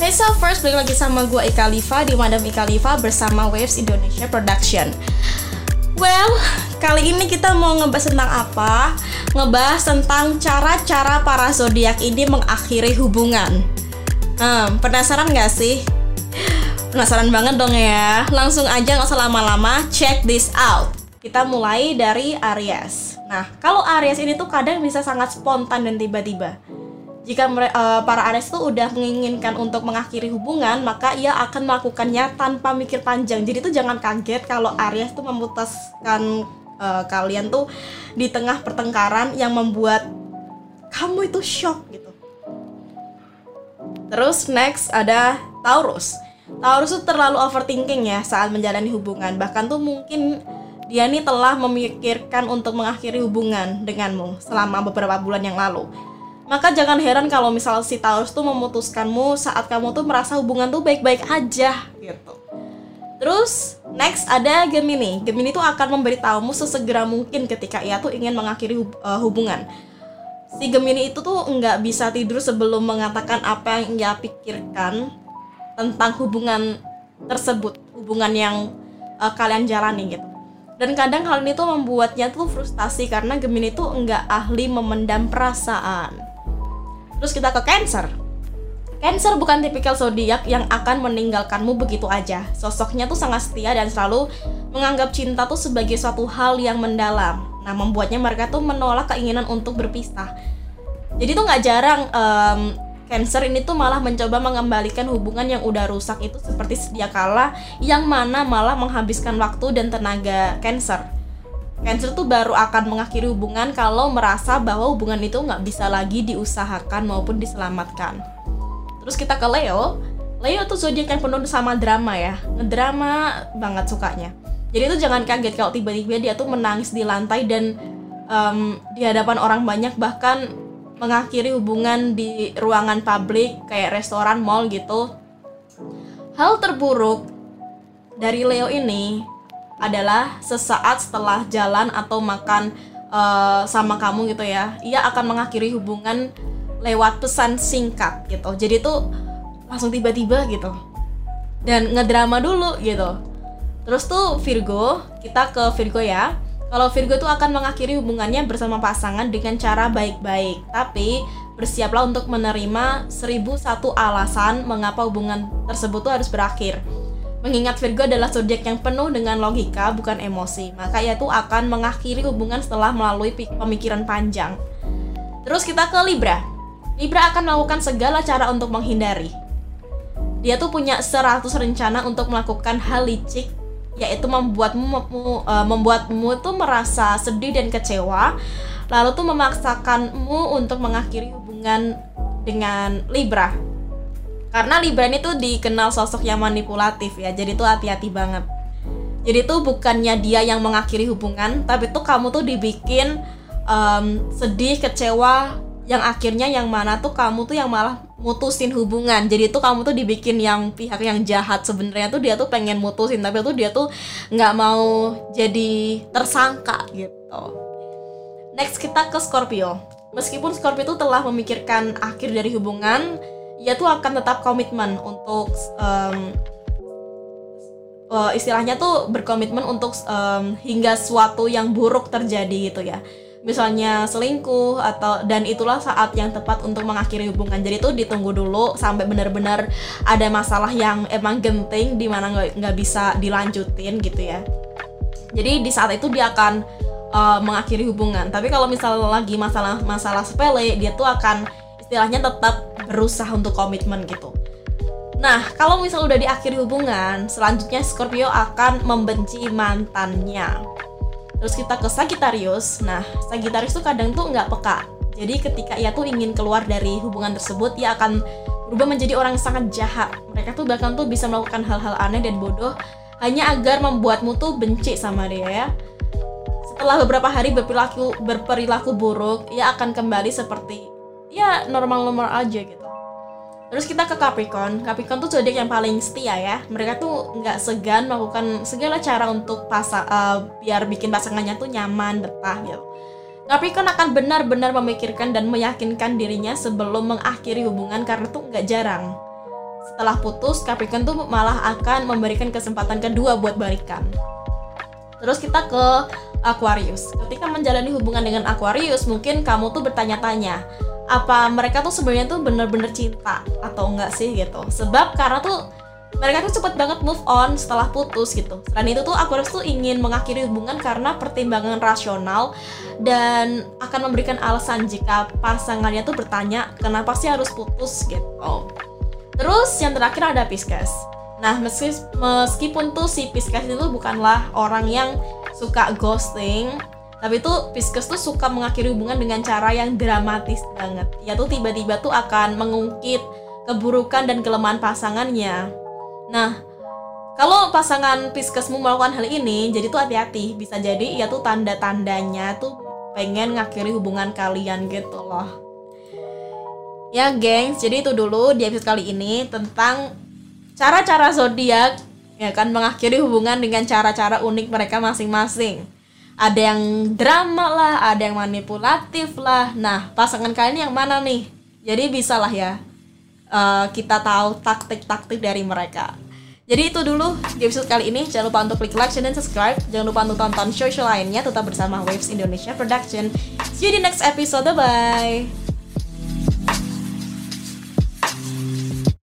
Hey so first balik lagi sama gue Ika Liva di Madam Ika Liva bersama Waves Indonesia Production. Well, kali ini kita mau ngebahas tentang apa? Ngebahas tentang cara-cara para zodiak ini mengakhiri hubungan. Hmm, penasaran gak sih? Penasaran banget dong ya. Langsung aja gak usah lama-lama, check this out. Kita mulai dari Aries. Nah, kalau Aries ini tuh kadang bisa sangat spontan dan tiba-tiba jika uh, para Aries itu udah menginginkan untuk mengakhiri hubungan, maka ia akan melakukannya tanpa mikir panjang. Jadi itu jangan kaget kalau Aries tuh memutuskan uh, kalian tuh di tengah pertengkaran yang membuat kamu itu shock gitu. Terus next ada Taurus. Taurus tuh terlalu overthinking ya saat menjalani hubungan. Bahkan tuh mungkin dia nih telah memikirkan untuk mengakhiri hubungan denganmu selama beberapa bulan yang lalu maka jangan heran kalau misal si Taurus tuh memutuskanmu saat kamu tuh merasa hubungan tuh baik-baik aja gitu. Terus next ada Gemini. Gemini tuh akan memberitahumu sesegera mungkin ketika ia tuh ingin mengakhiri uh, hubungan. Si Gemini itu tuh nggak bisa tidur sebelum mengatakan apa yang ia pikirkan tentang hubungan tersebut, hubungan yang uh, kalian jalani gitu. Dan kadang hal ini tuh membuatnya tuh frustasi karena Gemini tuh nggak ahli memendam perasaan. Terus kita ke Cancer. Cancer bukan tipikal zodiak yang akan meninggalkanmu begitu aja. Sosoknya tuh sangat setia dan selalu menganggap cinta tuh sebagai suatu hal yang mendalam. Nah, membuatnya mereka tuh menolak keinginan untuk berpisah. Jadi tuh nggak jarang um, Cancer ini tuh malah mencoba mengembalikan hubungan yang udah rusak itu seperti sedia kala yang mana malah menghabiskan waktu dan tenaga Cancer Cancer tuh baru akan mengakhiri hubungan kalau merasa bahwa hubungan itu nggak bisa lagi diusahakan maupun diselamatkan. Terus kita ke Leo. Leo tuh zodiak yang penuh sama drama ya, ngedrama banget sukanya. Jadi itu jangan kaget kalau tiba-tiba dia tuh menangis di lantai dan um, di hadapan orang banyak bahkan mengakhiri hubungan di ruangan publik kayak restoran, mall gitu. Hal terburuk dari Leo ini adalah sesaat setelah jalan atau makan uh, sama kamu gitu ya ia akan mengakhiri hubungan lewat pesan singkat gitu. Jadi tuh langsung tiba-tiba gitu. Dan ngedrama dulu gitu. Terus tuh Virgo kita ke Virgo ya. Kalau Virgo tuh akan mengakhiri hubungannya bersama pasangan dengan cara baik-baik. Tapi bersiaplah untuk menerima seribu satu alasan mengapa hubungan tersebut tuh harus berakhir Mengingat Virgo adalah zodiak yang penuh dengan logika bukan emosi, maka ia tuh akan mengakhiri hubungan setelah melalui pemikiran panjang. Terus kita ke Libra. Libra akan melakukan segala cara untuk menghindari. Dia tuh punya 100 rencana untuk melakukan hal licik yaitu membuatmu uh, membuatmu tuh merasa sedih dan kecewa lalu tuh memaksakanmu untuk mengakhiri hubungan dengan Libra karena Libra ini tuh dikenal sosok yang manipulatif ya jadi tuh hati-hati banget. Jadi tuh bukannya dia yang mengakhiri hubungan tapi tuh kamu tuh dibikin um, sedih kecewa yang akhirnya yang mana tuh kamu tuh yang malah mutusin hubungan. Jadi tuh kamu tuh dibikin yang pihak yang jahat. Sebenarnya tuh dia tuh pengen mutusin tapi tuh dia tuh nggak mau jadi tersangka gitu. Next kita ke Scorpio. Meskipun Scorpio tuh telah memikirkan akhir dari hubungan ia tuh akan tetap komitmen untuk um, uh, istilahnya tuh berkomitmen untuk um, hingga suatu yang buruk terjadi gitu ya. Misalnya selingkuh atau dan itulah saat yang tepat untuk mengakhiri hubungan. Jadi tuh ditunggu dulu sampai benar-benar ada masalah yang emang genting di mana nggak bisa dilanjutin gitu ya. Jadi di saat itu dia akan uh, mengakhiri hubungan. Tapi kalau misalnya lagi masalah masalah sepele dia tuh akan istilahnya tetap berusaha untuk komitmen gitu. Nah, kalau misal udah diakhiri hubungan, selanjutnya Scorpio akan membenci mantannya. Terus kita ke Sagittarius. Nah, Sagittarius tuh kadang tuh nggak peka. Jadi ketika ia tuh ingin keluar dari hubungan tersebut, ia akan berubah menjadi orang sangat jahat. Mereka tuh bahkan tuh bisa melakukan hal-hal aneh dan bodoh hanya agar membuatmu tuh benci sama dia ya. Setelah beberapa hari berperilaku berperilaku buruk, ia akan kembali seperti ya normal-normal aja gitu Terus kita ke Capricorn. Capricorn tuh zodiak yang paling setia ya. Mereka tuh nggak segan melakukan segala cara untuk pasang uh, biar bikin pasangannya tuh nyaman, betah gitu. Capricorn akan benar-benar memikirkan dan meyakinkan dirinya sebelum mengakhiri hubungan karena tuh nggak jarang setelah putus Capricorn tuh malah akan memberikan kesempatan kedua buat balikan. Terus kita ke Aquarius. Ketika menjalani hubungan dengan Aquarius, mungkin kamu tuh bertanya-tanya, apa mereka tuh sebenarnya tuh bener-bener cinta atau enggak sih gitu. Sebab karena tuh mereka tuh cepet banget move on setelah putus gitu. Selain itu tuh Aquarius tuh ingin mengakhiri hubungan karena pertimbangan rasional dan akan memberikan alasan jika pasangannya tuh bertanya kenapa sih harus putus gitu. Terus yang terakhir ada Pisces. Nah, meskipun tuh si Pisces itu bukanlah orang yang suka ghosting, tapi tuh Pisces tuh suka mengakhiri hubungan dengan cara yang dramatis banget. Ya tuh tiba-tiba tuh akan mengungkit keburukan dan kelemahan pasangannya Nah, kalau pasangan Piscesmu melakukan hal ini, jadi tuh hati-hati. Bisa jadi ya tuh tanda-tandanya tuh pengen ngakhiri hubungan kalian gitu loh. Ya, gengs, jadi itu dulu di episode kali ini tentang cara-cara zodiak ya kan mengakhiri hubungan dengan cara-cara unik mereka masing-masing. Ada yang drama lah, ada yang manipulatif lah. Nah, pasangan kalian yang mana nih? Jadi bisalah ya uh, kita tahu taktik-taktik dari mereka. Jadi itu dulu di episode kali ini. Jangan lupa untuk klik like, share, dan subscribe. Jangan lupa untuk tonton show-show lainnya tetap bersama Waves Indonesia Production. See you di next episode. Bye!